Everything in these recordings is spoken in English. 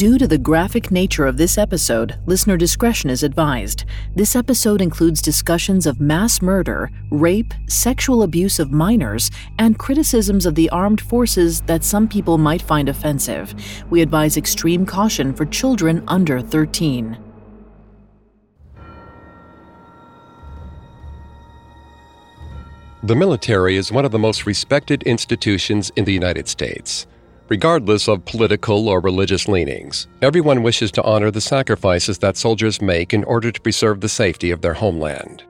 Due to the graphic nature of this episode, listener discretion is advised. This episode includes discussions of mass murder, rape, sexual abuse of minors, and criticisms of the armed forces that some people might find offensive. We advise extreme caution for children under 13. The military is one of the most respected institutions in the United States. Regardless of political or religious leanings, everyone wishes to honor the sacrifices that soldiers make in order to preserve the safety of their homeland.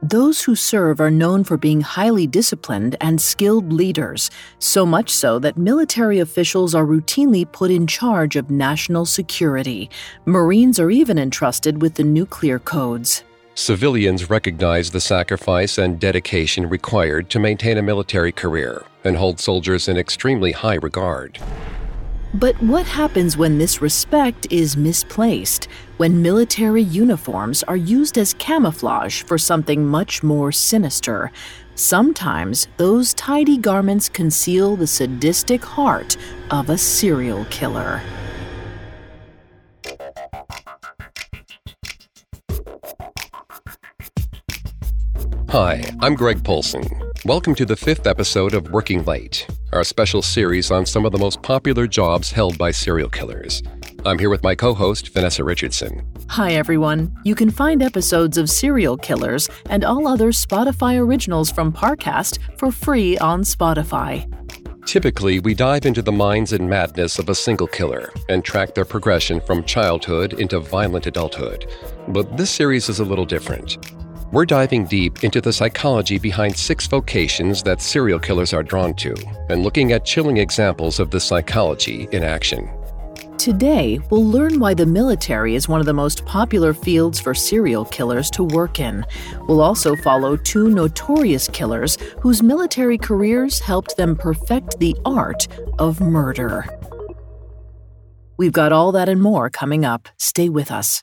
Those who serve are known for being highly disciplined and skilled leaders, so much so that military officials are routinely put in charge of national security. Marines are even entrusted with the nuclear codes. Civilians recognize the sacrifice and dedication required to maintain a military career and hold soldiers in extremely high regard. But what happens when this respect is misplaced? When military uniforms are used as camouflage for something much more sinister? Sometimes those tidy garments conceal the sadistic heart of a serial killer. Hi, I'm Greg Polcyn. Welcome to the fifth episode of Working Late, our special series on some of the most popular jobs held by serial killers. I'm here with my co host, Vanessa Richardson. Hi, everyone. You can find episodes of Serial Killers and all other Spotify originals from Parcast for free on Spotify. Typically, we dive into the minds and madness of a single killer and track their progression from childhood into violent adulthood. But this series is a little different. We're diving deep into the psychology behind six vocations that serial killers are drawn to and looking at chilling examples of this psychology in action. Today, we'll learn why the military is one of the most popular fields for serial killers to work in. We'll also follow two notorious killers whose military careers helped them perfect the art of murder. We've got all that and more coming up. Stay with us.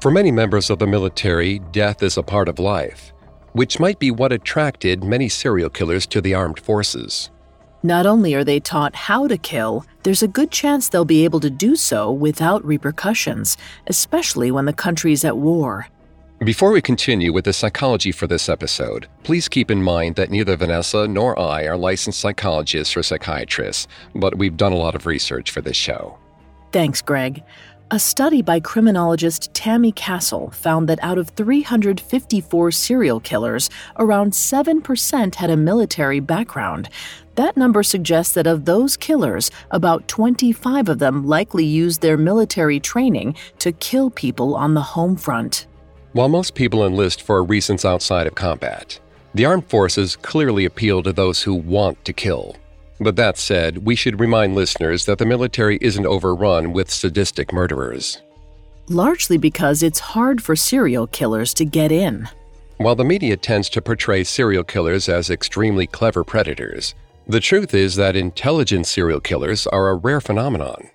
For many members of the military, death is a part of life, which might be what attracted many serial killers to the armed forces. Not only are they taught how to kill, there's a good chance they'll be able to do so without repercussions, especially when the country's at war. Before we continue with the psychology for this episode, please keep in mind that neither Vanessa nor I are licensed psychologists or psychiatrists, but we've done a lot of research for this show. Thanks, Greg. A study by criminologist Tammy Castle found that out of 354 serial killers, around 7% had a military background. That number suggests that of those killers, about 25 of them likely used their military training to kill people on the home front. While most people enlist for reasons outside of combat, the armed forces clearly appeal to those who want to kill. But that said, we should remind listeners that the military isn't overrun with sadistic murderers. Largely because it's hard for serial killers to get in. While the media tends to portray serial killers as extremely clever predators, the truth is that intelligent serial killers are a rare phenomenon.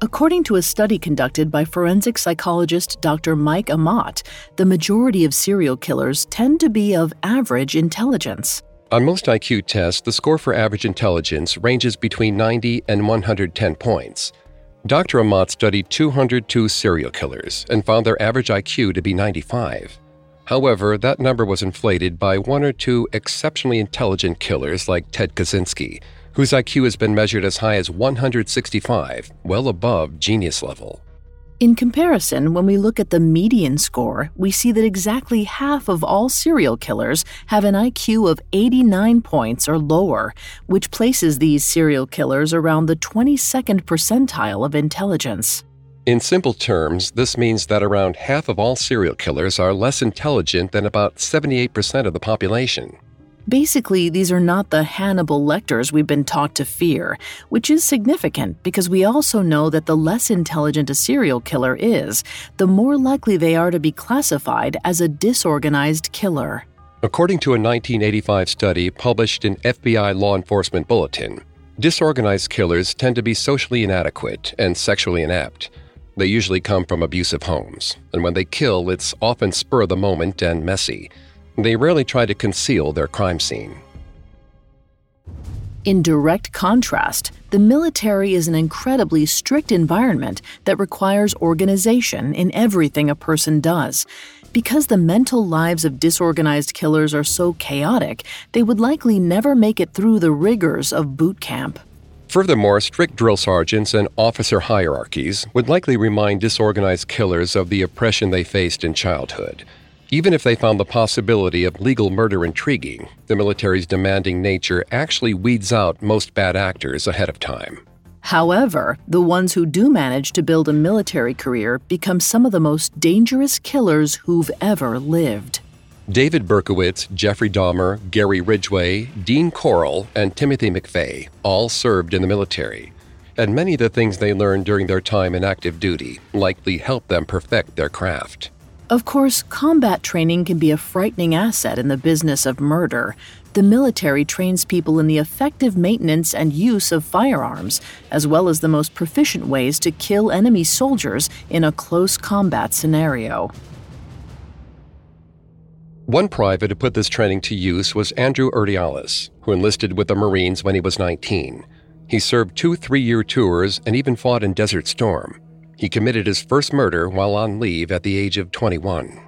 According to a study conducted by forensic psychologist Dr. Mike Aamodt, the majority of serial killers tend to be of average intelligence. On most IQ tests, the score for average intelligence ranges between 90 and 110 points. Dr. Aamodt studied 202 serial killers and found their average IQ to be 95. However, that number was inflated by one or two exceptionally intelligent killers like Ted Kaczynski, whose IQ has been measured as high as 165, well above genius level. In comparison, when we look at the median score, we see that exactly half of all serial killers have an IQ of 89 points or lower, which places these serial killers around the 22nd percentile of intelligence. In simple terms, this means that around half of all serial killers are less intelligent than about 78% of the population. Basically, these are not the Hannibal Lecters we've been taught to fear, which is significant because we also know that the less intelligent a serial killer is, the more likely they are to be classified as a disorganized killer. According to a 1985 study published in FBI Law Enforcement Bulletin, disorganized killers tend to be socially inadequate and sexually inept. They usually come from abusive homes, and when they kill, it's often spur of the moment and messy. They rarely try to conceal their crime scene. In direct contrast, the military is an incredibly strict environment that requires organization in everything a person does. Because the mental lives of disorganized killers are so chaotic, they would likely never make it through the rigors of boot camp. Furthermore, strict drill sergeants and officer hierarchies would likely remind disorganized killers of the oppression they faced in childhood. Even if they found the possibility of legal murder intriguing, the military's demanding nature actually weeds out most bad actors ahead of time. However, the ones who do manage to build a military career become some of the most dangerous killers who've ever lived. David Berkowitz, Jeffrey Dahmer, Gary Ridgway, Dean Corll, and Timothy McVeigh all served in the military. And many of the things they learned during their time in active duty likely helped them perfect their craft. Of course, combat training can be a frightening asset in the business of murder. The military trains people in the effective maintenance and use of firearms, as well as the most proficient ways to kill enemy soldiers in a close combat scenario. One private who put this training to use was Andrew Urdiales, who enlisted with the Marines when he was 19. He served two three year tours and even fought in Desert Storm. He committed his first murder while on leave at the age of 21.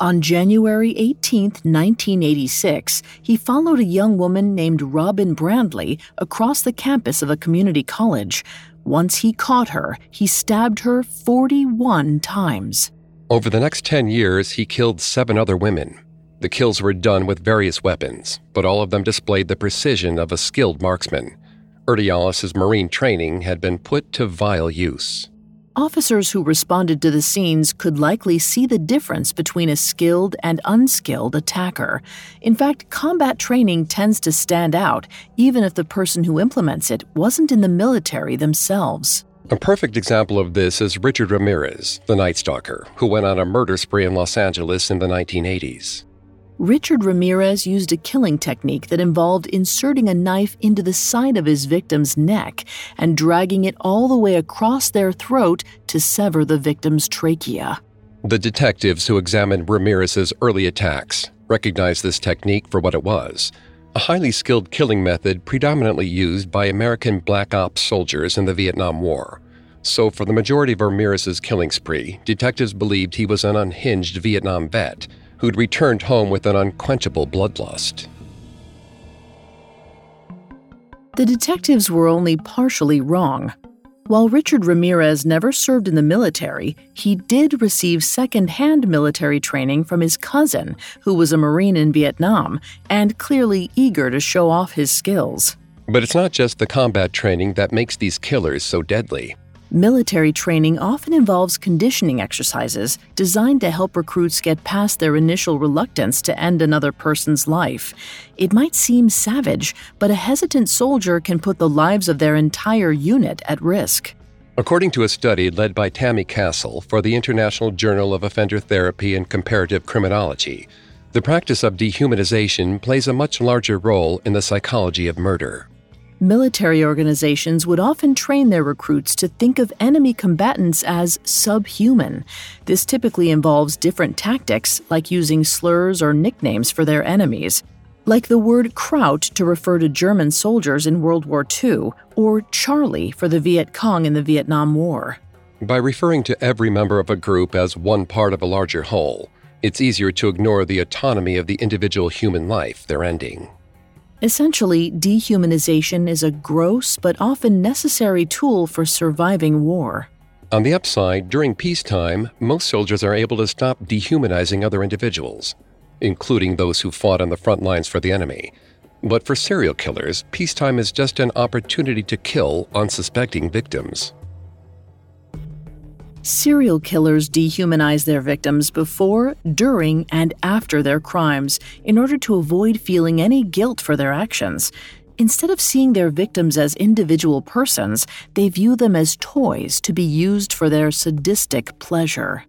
On January 18, 1986, he followed a young woman named Robin Brandley across the campus of a community college. Once he caught her, he stabbed her 41 times. Over the next 10 years, he killed seven other women. The kills were done with various weapons, but all of them displayed the precision of a skilled marksman. Urdiales' Marine training had been put to vile use. Officers who responded to the scenes could likely see the difference between a skilled and unskilled attacker. In fact, combat training tends to stand out, even if the person who implements it wasn't in the military themselves. A perfect example of this is Richard Ramirez, the Night Stalker, who went on a murder spree in Los Angeles in the 1980s. Richard Ramirez used a killing technique that involved inserting a knife into the side of his victim's neck and dragging it all the way across their throat to sever the victim's trachea. The detectives who examined Ramirez's early attacks recognized this technique for what it was a highly skilled killing method predominantly used by American Black Ops soldiers in the Vietnam War. So, for the majority of Ramirez's killing spree, detectives believed he was an unhinged Vietnam vet who'd returned home with an unquenchable bloodlust. The detectives were only partially wrong. While Richard Ramirez never served in the military, he did receive second hand military training from his cousin, who was a Marine in Vietnam and clearly eager to show off his skills. But it's not just the combat training that makes these killers so deadly. Military training often involves conditioning exercises designed to help recruits get past their initial reluctance to end another person's life. It might seem savage, but a hesitant soldier can put the lives of their entire unit at risk. According to a study led by Tammy Castle for the International Journal of Offender Therapy and Comparative Criminology, the practice of dehumanization plays a much larger role in the psychology of murder military organizations would often train their recruits to think of enemy combatants as subhuman. This typically involves different tactics, like using slurs or nicknames for their enemies, like the word Kraut to refer to German soldiers in World War II, or Charlie for the Viet Cong in the Vietnam War. By referring to every member of a group as one part of a larger whole, it's easier to ignore the autonomy of the individual human life they're ending. Essentially, dehumanization is a gross but often necessary tool for surviving war. On the upside, during peacetime, most soldiers are able to stop dehumanizing other individuals, including those who fought on the front lines for the enemy. But for serial killers, peacetime is just an opportunity to kill unsuspecting victims. Serial killers dehumanize their victims before, during, and after their crimes in order to avoid feeling any guilt for their actions. Instead of seeing their victims as individual persons, they view them as toys to be used for their sadistic pleasure.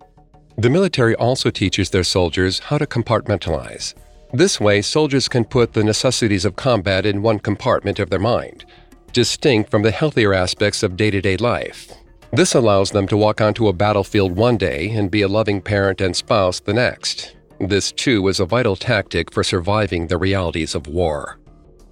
The military also teaches their soldiers how to compartmentalize. This way, soldiers can put the necessities of combat in one compartment of their mind, distinct from the healthier aspects of day to day life. This allows them to walk onto a battlefield one day and be a loving parent and spouse the next. This, too, is a vital tactic for surviving the realities of war.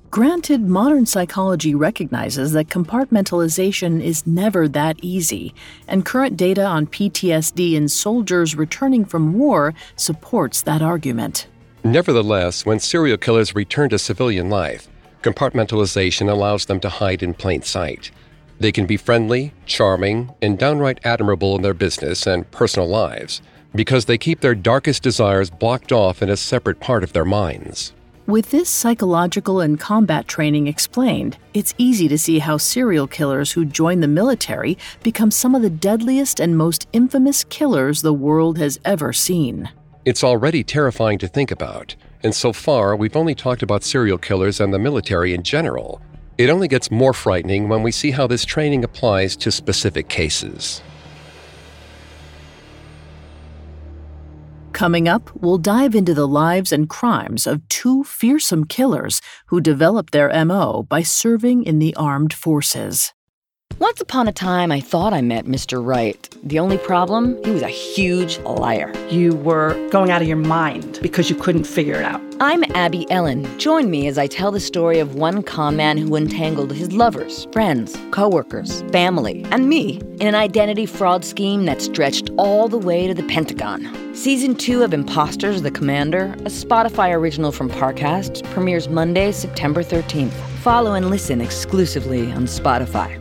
Granted, modern psychology recognizes that compartmentalization is never that easy, and current data on PTSD in soldiers returning from war supports that argument. Nevertheless, when serial killers return to civilian life, compartmentalization allows them to hide in plain sight. They can be friendly, charming, and downright admirable in their business and personal lives because they keep their darkest desires blocked off in a separate part of their minds. With this psychological and combat training explained, it's easy to see how serial killers who join the military become some of the deadliest and most infamous killers the world has ever seen. It's already terrifying to think about, and so far we've only talked about serial killers and the military in general. It only gets more frightening when we see how this training applies to specific cases. Coming up, we'll dive into the lives and crimes of two fearsome killers who developed their MO by serving in the armed forces. Once upon a time, I thought I met Mr. Right. The only problem, he was a huge liar. You were going out of your mind because you couldn't figure it out. I'm Abby Ellin. Join me as I tell the story of one con man who entangled his lovers, friends, coworkers, family, and me in an identity fraud scheme that stretched all the way to the Pentagon. Season 2 of Imposters the Commander, a Spotify original from Parcast, premieres Monday, September 13th. Follow and listen exclusively on Spotify.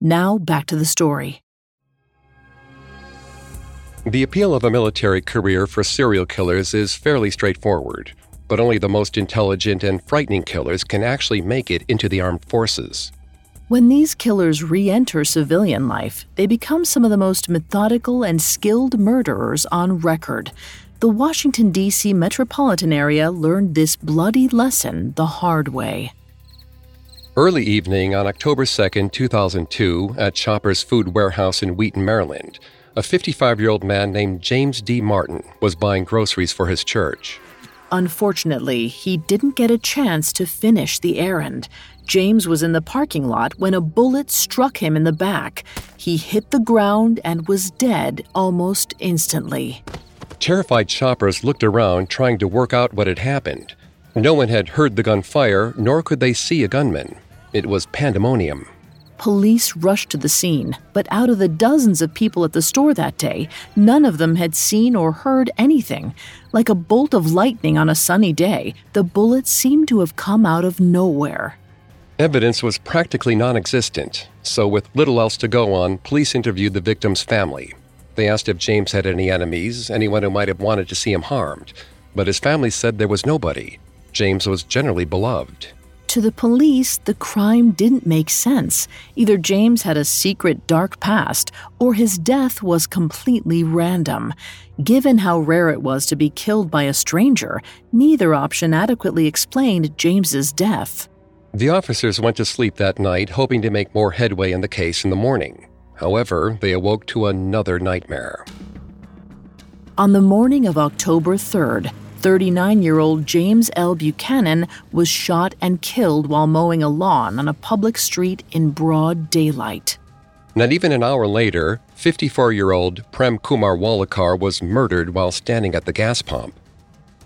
Now, back to the story. The appeal of a military career for serial killers is fairly straightforward, but only the most intelligent and frightening killers can actually make it into the armed forces. When these killers re enter civilian life, they become some of the most methodical and skilled murderers on record. The Washington, D.C. metropolitan area learned this bloody lesson the hard way. Early evening on October 2, 2002, at Shoppers Food Warehouse in Wheaton, Maryland, a 55 year old man named James D. Martin was buying groceries for his church. Unfortunately, he didn't get a chance to finish the errand. James was in the parking lot when a bullet struck him in the back. He hit the ground and was dead almost instantly. Terrified shoppers looked around trying to work out what had happened. No one had heard the gun fire, nor could they see a gunman. It was pandemonium. Police rushed to the scene, but out of the dozens of people at the store that day, none of them had seen or heard anything. Like a bolt of lightning on a sunny day, the bullet seemed to have come out of nowhere. Evidence was practically non existent, so with little else to go on, police interviewed the victim's family. They asked if James had any enemies, anyone who might have wanted to see him harmed, but his family said there was nobody. James was generally beloved. To the police, the crime didn't make sense. Either James had a secret dark past, or his death was completely random. Given how rare it was to be killed by a stranger, neither option adequately explained James's death. The officers went to sleep that night, hoping to make more headway in the case in the morning. However, they awoke to another nightmare. On the morning of October 3rd, 39 year old James L. Buchanan was shot and killed while mowing a lawn on a public street in broad daylight. Not even an hour later, 54 year old Prem Kumar Walekar was murdered while standing at the gas pump.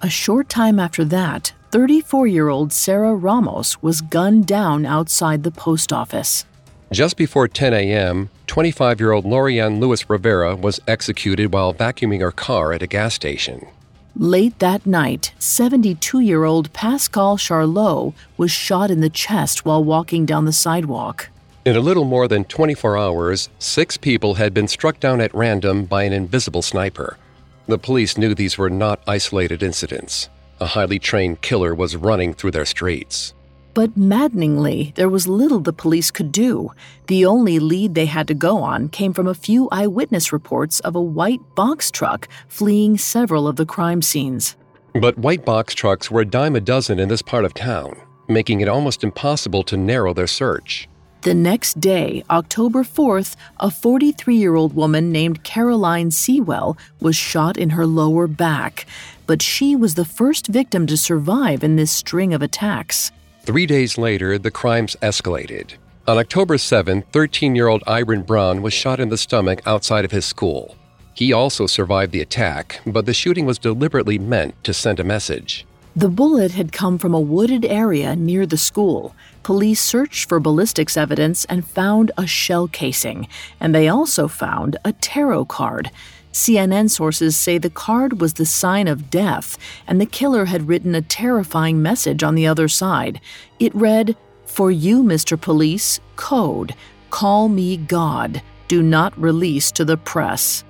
A short time after that, 34 year old Sarah Ramos was gunned down outside the post office. Just before 10 a.m., 25 year old Lorianne Lewis Rivera was executed while vacuuming her car at a gas station. Late that night, 72 year old Pascal Charlot was shot in the chest while walking down the sidewalk. In a little more than 24 hours, six people had been struck down at random by an invisible sniper. The police knew these were not isolated incidents. A highly trained killer was running through their streets. But maddeningly, there was little the police could do. The only lead they had to go on came from a few eyewitness reports of a white box truck fleeing several of the crime scenes. But white box trucks were a dime a dozen in this part of town, making it almost impossible to narrow their search. The next day, October 4th, a 43 year old woman named Caroline Seawell was shot in her lower back, but she was the first victim to survive in this string of attacks. Three days later, the crimes escalated. On October 7, 13 year old Iran Brown was shot in the stomach outside of his school. He also survived the attack, but the shooting was deliberately meant to send a message. The bullet had come from a wooded area near the school. Police searched for ballistics evidence and found a shell casing, and they also found a tarot card. CNN sources say the card was the sign of death, and the killer had written a terrifying message on the other side. It read, For you, Mr. Police, code, call me God, do not release to the press.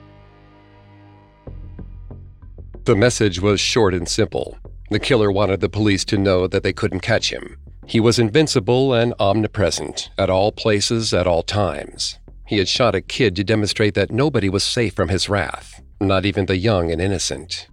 The message was short and simple. The killer wanted the police to know that they couldn't catch him. He was invincible and omnipresent, at all places, at all times. He had shot a kid to demonstrate that nobody was safe from his wrath, not even the young and innocent.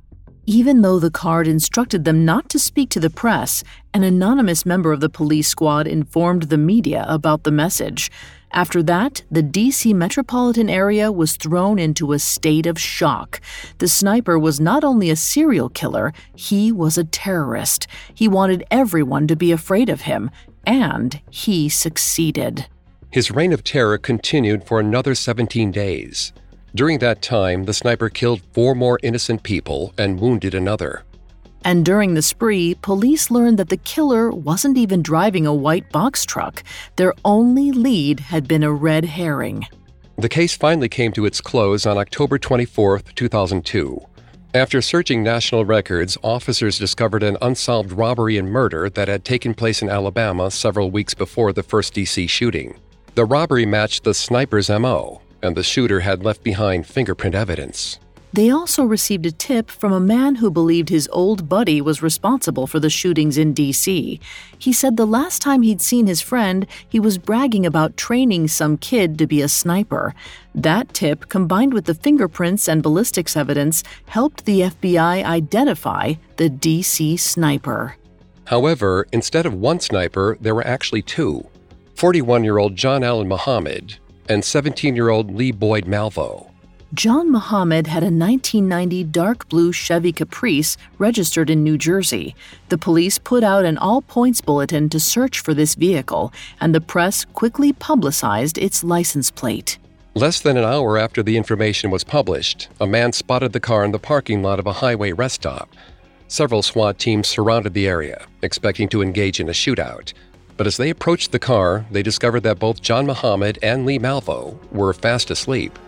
Even though the card instructed them not to speak to the press, an anonymous member of the police squad informed the media about the message. After that, the DC metropolitan area was thrown into a state of shock. The sniper was not only a serial killer, he was a terrorist. He wanted everyone to be afraid of him, and he succeeded. His reign of terror continued for another 17 days. During that time, the sniper killed four more innocent people and wounded another. And during the spree, police learned that the killer wasn't even driving a white box truck. Their only lead had been a red herring. The case finally came to its close on October 24, 2002. After searching national records, officers discovered an unsolved robbery and murder that had taken place in Alabama several weeks before the first DC shooting. The robbery matched the sniper's MO, and the shooter had left behind fingerprint evidence. They also received a tip from a man who believed his old buddy was responsible for the shootings in D.C. He said the last time he'd seen his friend, he was bragging about training some kid to be a sniper. That tip, combined with the fingerprints and ballistics evidence, helped the FBI identify the D.C. sniper. However, instead of one sniper, there were actually two 41 year old John Allen Muhammad, and 17 year old Lee Boyd Malvo. John Muhammad had a 1990 dark blue Chevy Caprice registered in New Jersey. The police put out an all points bulletin to search for this vehicle, and the press quickly publicized its license plate. Less than an hour after the information was published, a man spotted the car in the parking lot of a highway rest stop. Several SWAT teams surrounded the area, expecting to engage in a shootout. But as they approached the car, they discovered that both John Muhammad and Lee Malvo were fast asleep.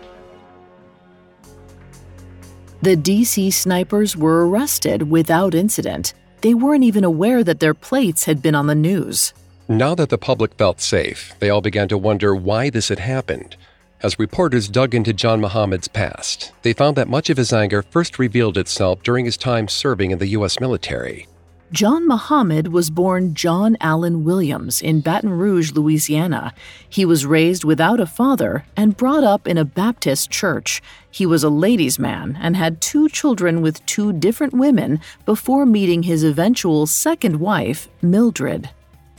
The DC snipers were arrested without incident. They weren't even aware that their plates had been on the news. Now that the public felt safe, they all began to wonder why this had happened. As reporters dug into John Muhammad's past, they found that much of his anger first revealed itself during his time serving in the U.S. military. John Muhammad was born John Allen Williams in Baton Rouge, Louisiana. He was raised without a father and brought up in a Baptist church. He was a ladies' man and had two children with two different women before meeting his eventual second wife, Mildred.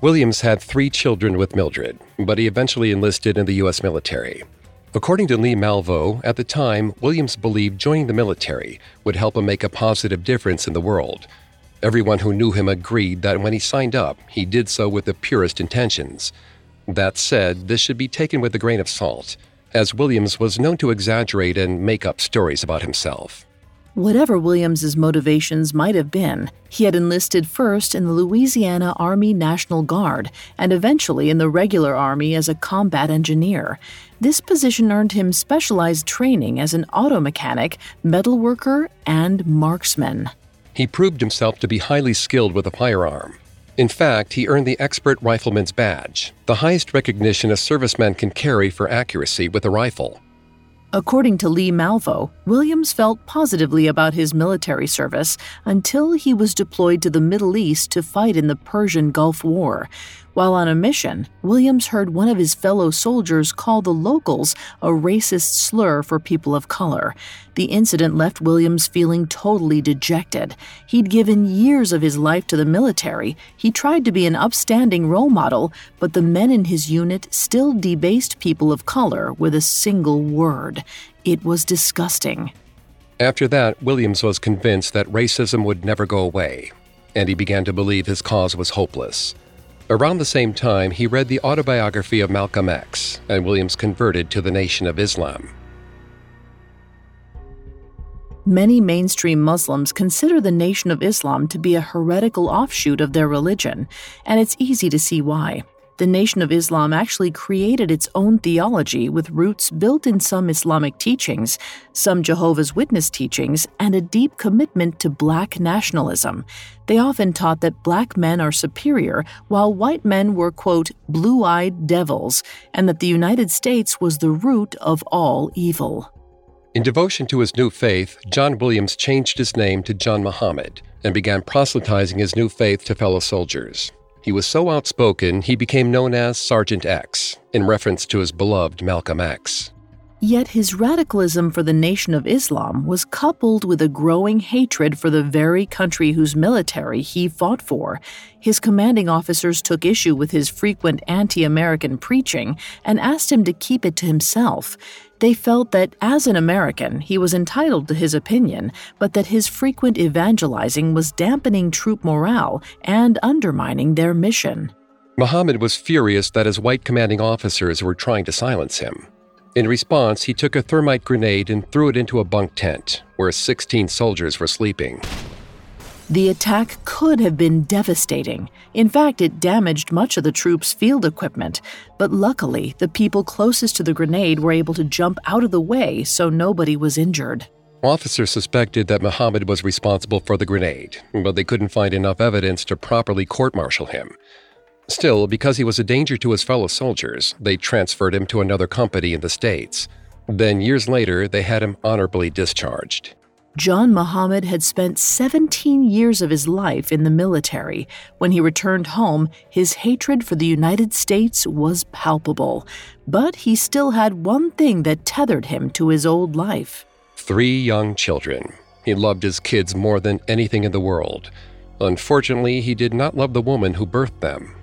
Williams had three children with Mildred, but he eventually enlisted in the U.S. military. According to Lee Malvo, at the time, Williams believed joining the military would help him make a positive difference in the world. Everyone who knew him agreed that when he signed up, he did so with the purest intentions. That said, this should be taken with a grain of salt, as Williams was known to exaggerate and make up stories about himself. Whatever Williams's motivations might have been, he had enlisted first in the Louisiana Army National Guard and eventually in the regular army as a combat engineer. This position earned him specialized training as an auto mechanic, metalworker, and marksman. He proved himself to be highly skilled with a firearm. In fact, he earned the Expert Rifleman's Badge, the highest recognition a serviceman can carry for accuracy with a rifle. According to Lee Malvo, Williams felt positively about his military service until he was deployed to the Middle East to fight in the Persian Gulf War. While on a mission, Williams heard one of his fellow soldiers call the locals a racist slur for people of color. The incident left Williams feeling totally dejected. He'd given years of his life to the military. He tried to be an upstanding role model, but the men in his unit still debased people of color with a single word. It was disgusting. After that, Williams was convinced that racism would never go away, and he began to believe his cause was hopeless. Around the same time, he read the autobiography of Malcolm X, and Williams converted to the Nation of Islam. Many mainstream Muslims consider the Nation of Islam to be a heretical offshoot of their religion, and it's easy to see why the Nation of Islam actually created its own theology with roots built in some Islamic teachings, some Jehovah's Witness teachings, and a deep commitment to black nationalism. They often taught that black men are superior, while white men were, quote, blue eyed devils, and that the United States was the root of all evil. In devotion to his new faith, John Williams changed his name to John Muhammad and began proselytizing his new faith to fellow soldiers. He was so outspoken, he became known as Sergeant X, in reference to his beloved Malcolm X. Yet his radicalism for the Nation of Islam was coupled with a growing hatred for the very country whose military he fought for. His commanding officers took issue with his frequent anti American preaching and asked him to keep it to himself. They felt that as an American, he was entitled to his opinion, but that his frequent evangelizing was dampening troop morale and undermining their mission. Muhammad was furious that his white commanding officers were trying to silence him. In response, he took a thermite grenade and threw it into a bunk tent where 16 soldiers were sleeping. The attack could have been devastating. In fact, it damaged much of the troops' field equipment. But luckily, the people closest to the grenade were able to jump out of the way so nobody was injured. Officers suspected that Muhammad was responsible for the grenade, but they couldn't find enough evidence to properly court martial him. Still, because he was a danger to his fellow soldiers, they transferred him to another company in the States. Then, years later, they had him honorably discharged. John Muhammad had spent 17 years of his life in the military. When he returned home, his hatred for the United States was palpable. But he still had one thing that tethered him to his old life three young children. He loved his kids more than anything in the world. Unfortunately, he did not love the woman who birthed them.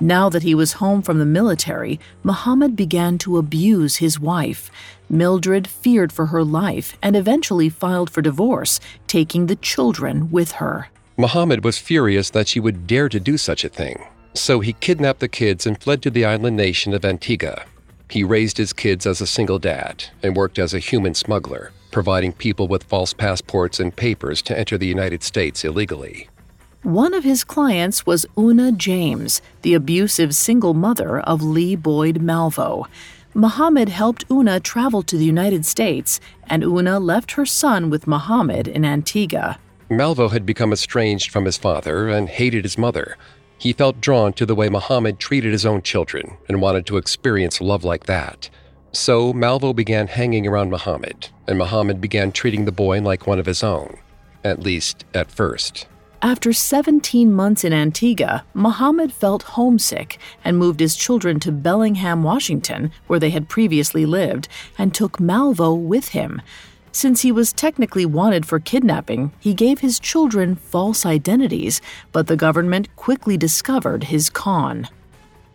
Now that he was home from the military, Muhammad began to abuse his wife. Mildred feared for her life and eventually filed for divorce, taking the children with her. Muhammad was furious that she would dare to do such a thing, so he kidnapped the kids and fled to the island nation of Antigua. He raised his kids as a single dad and worked as a human smuggler, providing people with false passports and papers to enter the United States illegally. One of his clients was Una James, the abusive single mother of Lee Boyd Malvo. Muhammad helped Una travel to the United States, and Una left her son with Muhammad in Antigua. Malvo had become estranged from his father and hated his mother. He felt drawn to the way Muhammad treated his own children and wanted to experience love like that. So Malvo began hanging around Muhammad, and Muhammad began treating the boy like one of his own, at least at first. After 17 months in Antigua, Muhammad felt homesick and moved his children to Bellingham, Washington, where they had previously lived, and took Malvo with him. Since he was technically wanted for kidnapping, he gave his children false identities, but the government quickly discovered his con.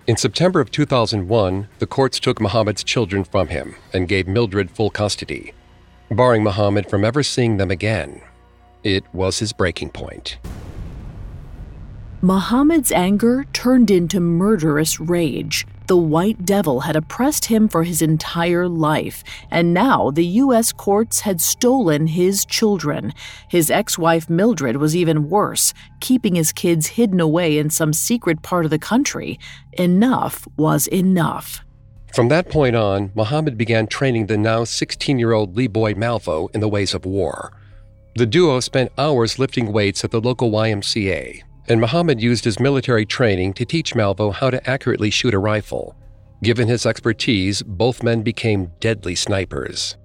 In September of 2001, the courts took Muhammad's children from him and gave Mildred full custody, barring Muhammad from ever seeing them again. It was his breaking point. Muhammad's anger turned into murderous rage. The White Devil had oppressed him for his entire life, and now the U.S. courts had stolen his children. His ex wife Mildred was even worse, keeping his kids hidden away in some secret part of the country. Enough was enough. From that point on, Muhammad began training the now 16 year old Lee Boyd Malvo in the ways of war. The duo spent hours lifting weights at the local YMCA, and Muhammad used his military training to teach Malvo how to accurately shoot a rifle. Given his expertise, both men became deadly snipers.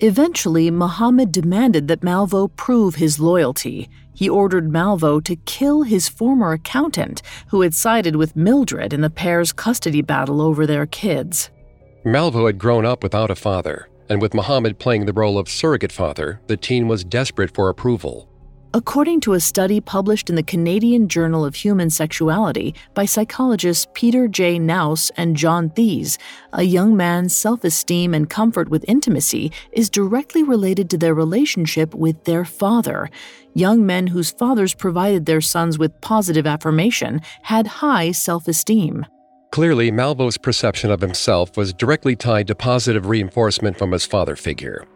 Eventually, Muhammad demanded that Malvo prove his loyalty. He ordered Malvo to kill his former accountant, who had sided with Mildred in the pair's custody battle over their kids. Malvo had grown up without a father, and with Muhammad playing the role of surrogate father, the teen was desperate for approval. According to a study published in the Canadian Journal of Human Sexuality by psychologists Peter J. Naus and John Thies, a young man's self esteem and comfort with intimacy is directly related to their relationship with their father. Young men whose fathers provided their sons with positive affirmation had high self esteem. Clearly, Malvo's perception of himself was directly tied to positive reinforcement from his father figure.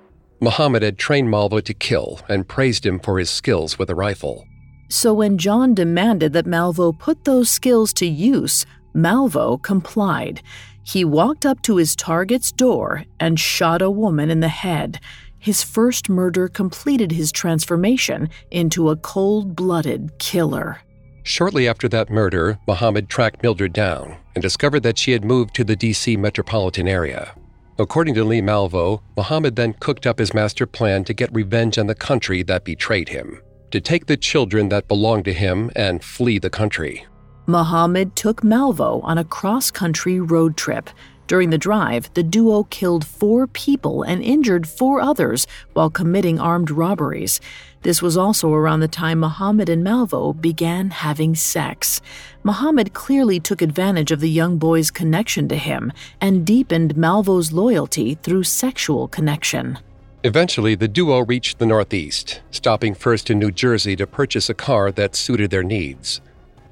Muhammad had trained Malvo to kill and praised him for his skills with a rifle. So when John demanded that Malvo put those skills to use, Malvo complied. He walked up to his target's door and shot a woman in the head. His first murder completed his transformation into a cold blooded killer. Shortly after that murder, Muhammad tracked Mildred down and discovered that she had moved to the DC metropolitan area. According to Lee Malvo, Muhammad then cooked up his master plan to get revenge on the country that betrayed him, to take the children that belonged to him and flee the country. Muhammad took Malvo on a cross country road trip. During the drive, the duo killed four people and injured four others while committing armed robberies. This was also around the time Muhammad and Malvo began having sex. Muhammad clearly took advantage of the young boy's connection to him and deepened Malvo's loyalty through sexual connection. Eventually, the duo reached the Northeast, stopping first in New Jersey to purchase a car that suited their needs.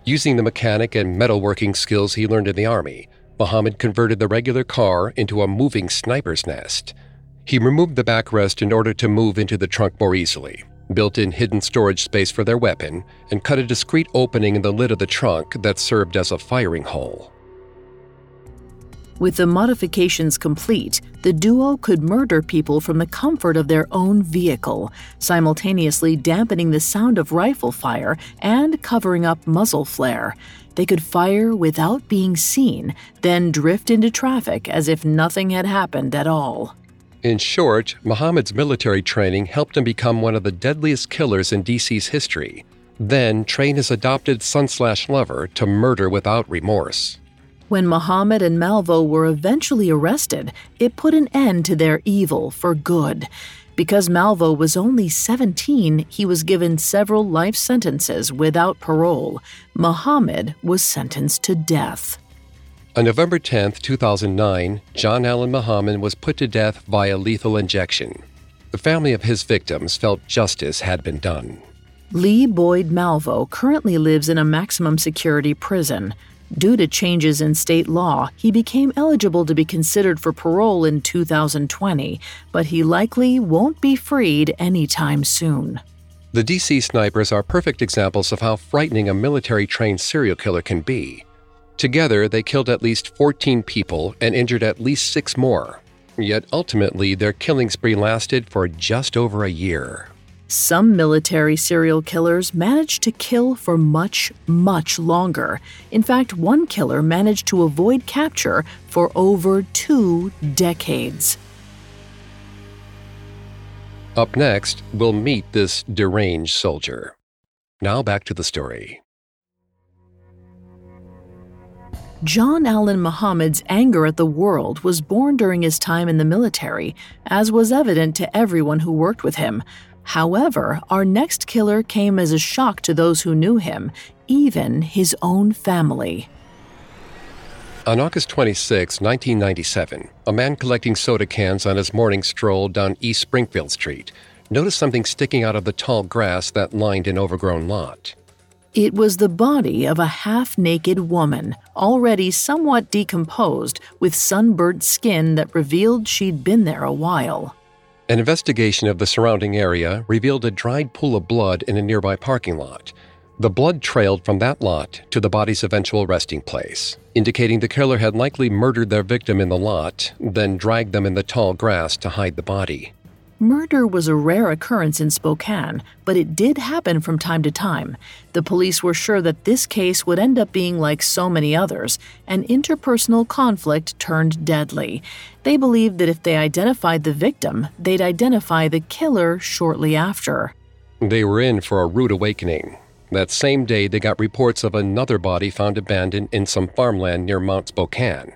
Using the mechanic and metalworking skills he learned in the Army, Muhammad converted the regular car into a moving sniper's nest. He removed the backrest in order to move into the trunk more easily built in hidden storage space for their weapon, and cut a discreet opening in the lid of the trunk that served as a firing hole. With the modifications complete, the duo could murder people from the comfort of their own vehicle, simultaneously dampening the sound of rifle fire and covering up muzzle flare. They could fire without being seen, then drift into traffic as if nothing had happened at all. In short, Muhammad's military training helped him become one of the deadliest killers in DC's history, then train his adopted son slash lover to murder without remorse. When Muhammad and Malvo were eventually arrested, it put an end to their evil for good. Because Malvo was only 17, he was given several life sentences without parole. Muhammad was sentenced to death. On November 10, 2009, John Allen Muhammad was put to death via lethal injection. The family of his victims felt justice had been done. Lee Boyd Malvo currently lives in a maximum security prison. Due to changes in state law, he became eligible to be considered for parole in 2020, but he likely won't be freed anytime soon. The DC snipers are perfect examples of how frightening a military trained serial killer can be. Together, they killed at least 14 people and injured at least six more. Yet ultimately, their killing spree lasted for just over a year. Some military serial killers managed to kill for much, much longer. In fact, one killer managed to avoid capture for over two decades. Up next, we'll meet this deranged soldier. Now back to the story. John Allen Muhammad's anger at the world was born during his time in the military, as was evident to everyone who worked with him. However, our next killer came as a shock to those who knew him, even his own family. On August 26, 1997, a man collecting soda cans on his morning stroll down East Springfield Street noticed something sticking out of the tall grass that lined an overgrown lot. It was the body of a half naked woman, already somewhat decomposed, with sunburnt skin that revealed she'd been there a while. An investigation of the surrounding area revealed a dried pool of blood in a nearby parking lot. The blood trailed from that lot to the body's eventual resting place, indicating the killer had likely murdered their victim in the lot, then dragged them in the tall grass to hide the body. Murder was a rare occurrence in Spokane, but it did happen from time to time. The police were sure that this case would end up being like so many others an interpersonal conflict turned deadly. They believed that if they identified the victim, they'd identify the killer shortly after. They were in for a rude awakening. That same day, they got reports of another body found abandoned in some farmland near Mount Spokane.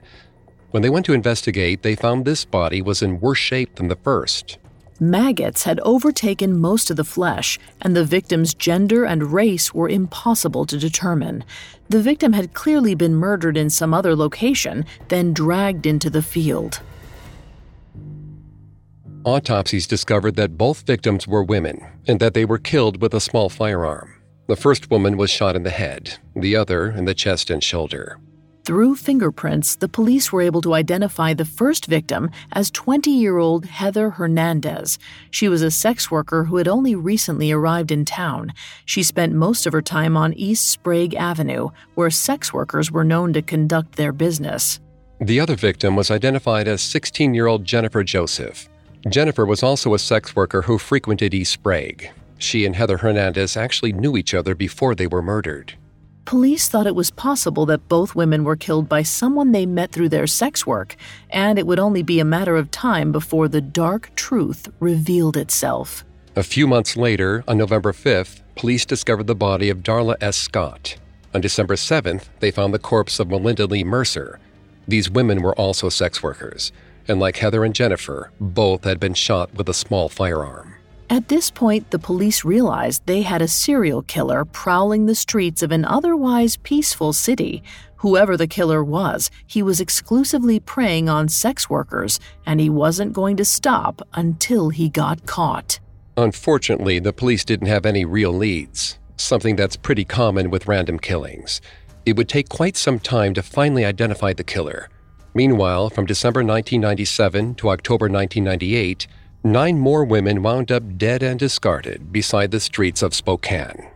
When they went to investigate, they found this body was in worse shape than the first. Maggots had overtaken most of the flesh, and the victim's gender and race were impossible to determine. The victim had clearly been murdered in some other location, then dragged into the field. Autopsies discovered that both victims were women and that they were killed with a small firearm. The first woman was shot in the head, the other in the chest and shoulder. Through fingerprints, the police were able to identify the first victim as 20 year old Heather Hernandez. She was a sex worker who had only recently arrived in town. She spent most of her time on East Sprague Avenue, where sex workers were known to conduct their business. The other victim was identified as 16 year old Jennifer Joseph. Jennifer was also a sex worker who frequented East Sprague. She and Heather Hernandez actually knew each other before they were murdered. Police thought it was possible that both women were killed by someone they met through their sex work, and it would only be a matter of time before the dark truth revealed itself. A few months later, on November 5th, police discovered the body of Darla S. Scott. On December 7th, they found the corpse of Melinda Lee Mercer. These women were also sex workers, and like Heather and Jennifer, both had been shot with a small firearm. At this point, the police realized they had a serial killer prowling the streets of an otherwise peaceful city. Whoever the killer was, he was exclusively preying on sex workers, and he wasn't going to stop until he got caught. Unfortunately, the police didn't have any real leads, something that's pretty common with random killings. It would take quite some time to finally identify the killer. Meanwhile, from December 1997 to October 1998, Nine more women wound up dead and discarded beside the streets of Spokane.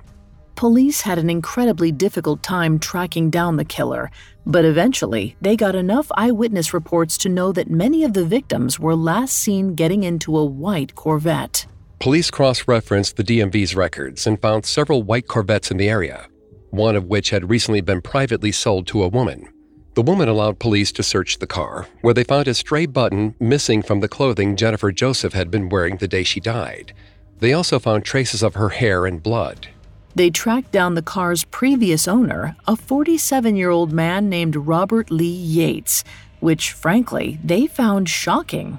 Police had an incredibly difficult time tracking down the killer, but eventually they got enough eyewitness reports to know that many of the victims were last seen getting into a white Corvette. Police cross referenced the DMV's records and found several white Corvettes in the area, one of which had recently been privately sold to a woman. The woman allowed police to search the car, where they found a stray button missing from the clothing Jennifer Joseph had been wearing the day she died. They also found traces of her hair and blood. They tracked down the car's previous owner, a 47 year old man named Robert Lee Yates, which, frankly, they found shocking.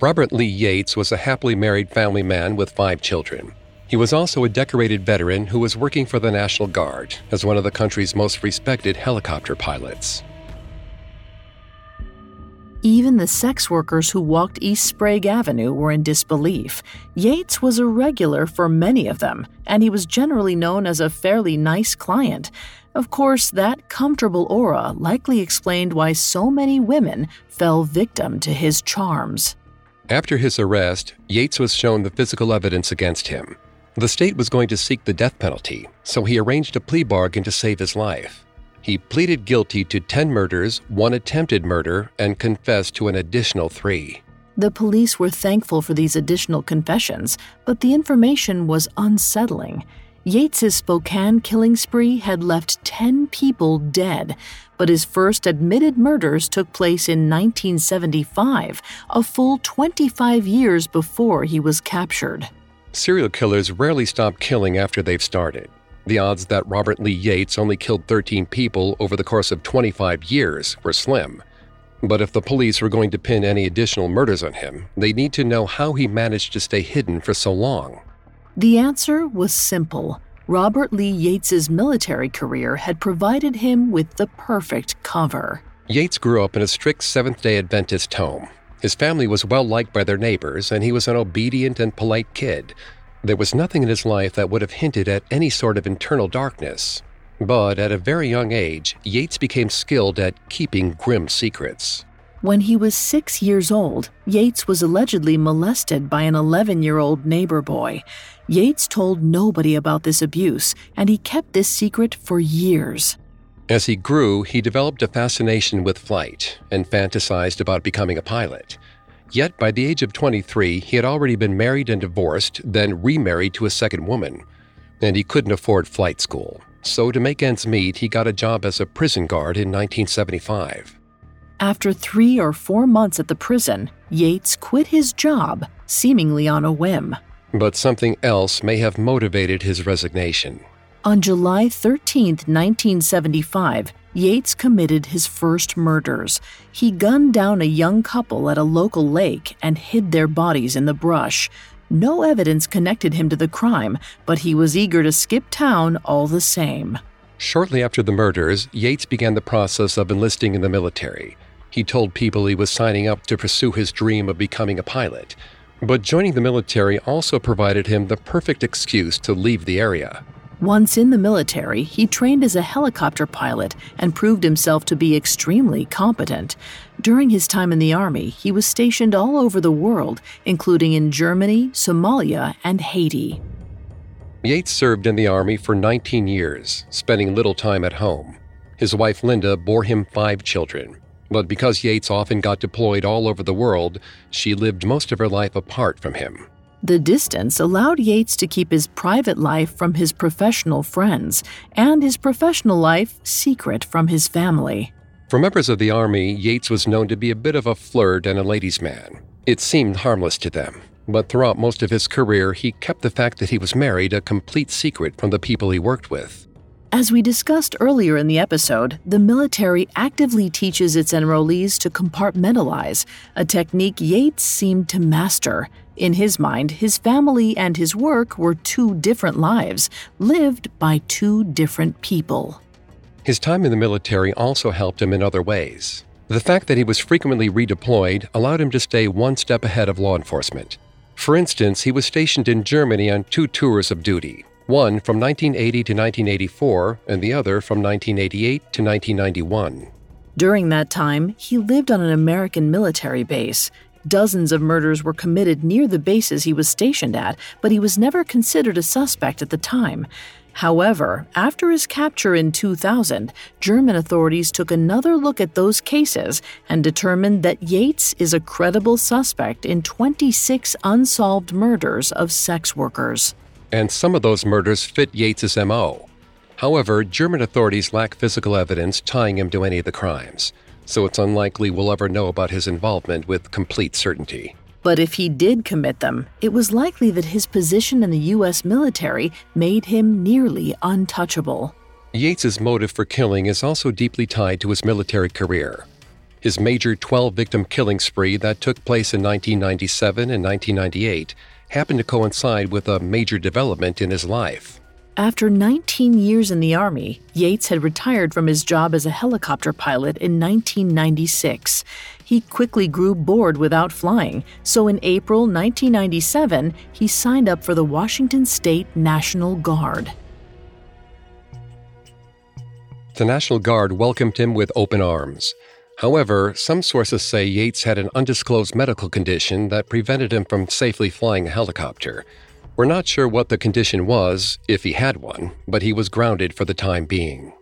Robert Lee Yates was a happily married family man with five children. He was also a decorated veteran who was working for the National Guard as one of the country's most respected helicopter pilots. Even the sex workers who walked East Sprague Avenue were in disbelief. Yates was a regular for many of them, and he was generally known as a fairly nice client. Of course, that comfortable aura likely explained why so many women fell victim to his charms. After his arrest, Yates was shown the physical evidence against him. The state was going to seek the death penalty, so he arranged a plea bargain to save his life. He pleaded guilty to 10 murders, one attempted murder, and confessed to an additional three. The police were thankful for these additional confessions, but the information was unsettling. Yates's Spokane killing spree had left 10 people dead, but his first admitted murders took place in 1975, a full 25 years before he was captured. Serial killers rarely stop killing after they've started. The odds that Robert Lee Yates only killed 13 people over the course of 25 years were slim. But if the police were going to pin any additional murders on him, they need to know how he managed to stay hidden for so long. The answer was simple. Robert Lee Yates's military career had provided him with the perfect cover. Yates grew up in a strict Seventh-day Adventist home. His family was well liked by their neighbors, and he was an obedient and polite kid. There was nothing in his life that would have hinted at any sort of internal darkness. But at a very young age, Yates became skilled at keeping grim secrets. When he was six years old, Yates was allegedly molested by an 11 year old neighbor boy. Yates told nobody about this abuse, and he kept this secret for years. As he grew, he developed a fascination with flight and fantasized about becoming a pilot. Yet by the age of 23, he had already been married and divorced, then remarried to a second woman. And he couldn't afford flight school. So, to make ends meet, he got a job as a prison guard in 1975. After three or four months at the prison, Yates quit his job, seemingly on a whim. But something else may have motivated his resignation. On July 13, 1975, Yates committed his first murders. He gunned down a young couple at a local lake and hid their bodies in the brush. No evidence connected him to the crime, but he was eager to skip town all the same. Shortly after the murders, Yates began the process of enlisting in the military. He told people he was signing up to pursue his dream of becoming a pilot. But joining the military also provided him the perfect excuse to leave the area. Once in the military, he trained as a helicopter pilot and proved himself to be extremely competent. During his time in the Army, he was stationed all over the world, including in Germany, Somalia, and Haiti. Yates served in the Army for 19 years, spending little time at home. His wife Linda bore him five children, but because Yates often got deployed all over the world, she lived most of her life apart from him. The distance allowed Yates to keep his private life from his professional friends and his professional life secret from his family. For members of the Army, Yates was known to be a bit of a flirt and a ladies' man. It seemed harmless to them, but throughout most of his career, he kept the fact that he was married a complete secret from the people he worked with. As we discussed earlier in the episode, the military actively teaches its enrollees to compartmentalize, a technique Yates seemed to master. In his mind, his family and his work were two different lives, lived by two different people. His time in the military also helped him in other ways. The fact that he was frequently redeployed allowed him to stay one step ahead of law enforcement. For instance, he was stationed in Germany on two tours of duty, one from 1980 to 1984 and the other from 1988 to 1991. During that time, he lived on an American military base. Dozens of murders were committed near the bases he was stationed at, but he was never considered a suspect at the time. However, after his capture in 2000, German authorities took another look at those cases and determined that Yates is a credible suspect in 26 unsolved murders of sex workers. And some of those murders fit Yates's MO. However, German authorities lack physical evidence tying him to any of the crimes so it's unlikely we'll ever know about his involvement with complete certainty. But if he did commit them, it was likely that his position in the U.S. military made him nearly untouchable. Yates's motive for killing is also deeply tied to his military career. His major 12 victim killing spree that took place in 1997 and 1998 happened to coincide with a major development in his life. After 19 years in the Army, Yates had retired from his job as a helicopter pilot in 1996. He quickly grew bored without flying, so in April 1997, he signed up for the Washington State National Guard. The National Guard welcomed him with open arms. However, some sources say Yates had an undisclosed medical condition that prevented him from safely flying a helicopter. We're not sure what the condition was, if he had one, but he was grounded for the time being.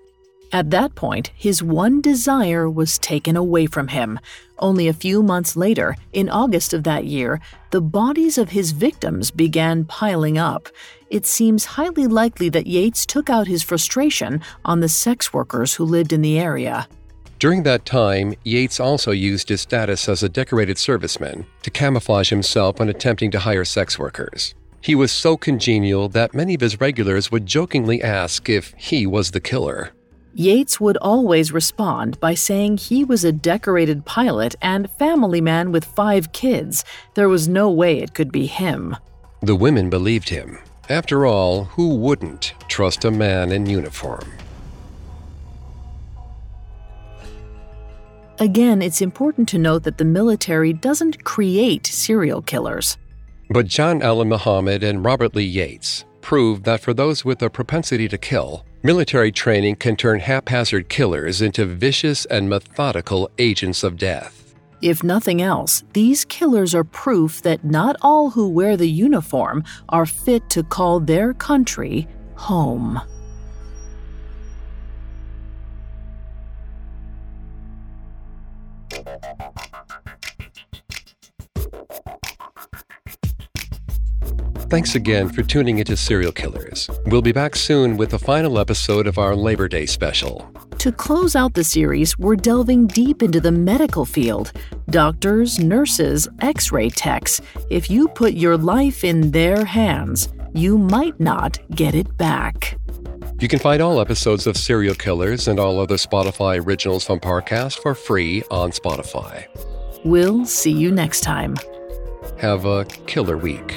At that point, his one desire was taken away from him. Only a few months later, in August of that year, the bodies of his victims began piling up. It seems highly likely that Yates took out his frustration on the sex workers who lived in the area. During that time, Yates also used his status as a decorated serviceman to camouflage himself when attempting to hire sex workers. He was so congenial that many of his regulars would jokingly ask if he was the killer. Yates would always respond by saying he was a decorated pilot and family man with five kids. There was no way it could be him. The women believed him. After all, who wouldn't trust a man in uniform? Again, it's important to note that the military doesn't create serial killers. But John Allen Muhammad and Robert Lee Yates proved that for those with a propensity to kill, military training can turn haphazard killers into vicious and methodical agents of death. If nothing else, these killers are proof that not all who wear the uniform are fit to call their country home. Thanks again for tuning into Serial Killers. We'll be back soon with the final episode of our Labor Day special. To close out the series, we're delving deep into the medical field. Doctors, nurses, x ray techs. If you put your life in their hands, you might not get it back. You can find all episodes of Serial Killers and all other Spotify originals from Parcast for free on Spotify. We'll see you next time. Have a killer week.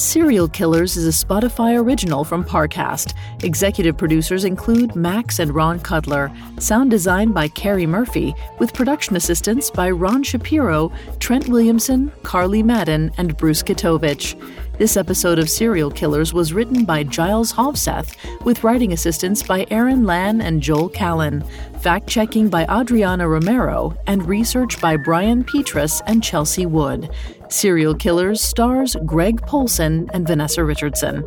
Serial Killers is a Spotify original from Parcast. Executive producers include Max and Ron Cutler. Sound design by Carrie Murphy, with production assistance by Ron Shapiro, Trent Williamson, Carly Madden, and Bruce Kitovich. This episode of Serial Killers was written by Giles Hovseth, with writing assistance by Aaron Lan and Joel Callan, fact checking by Adriana Romero, and research by Brian Petrus and Chelsea Wood. Serial Killers stars Greg Polcyn and Vanessa Richardson.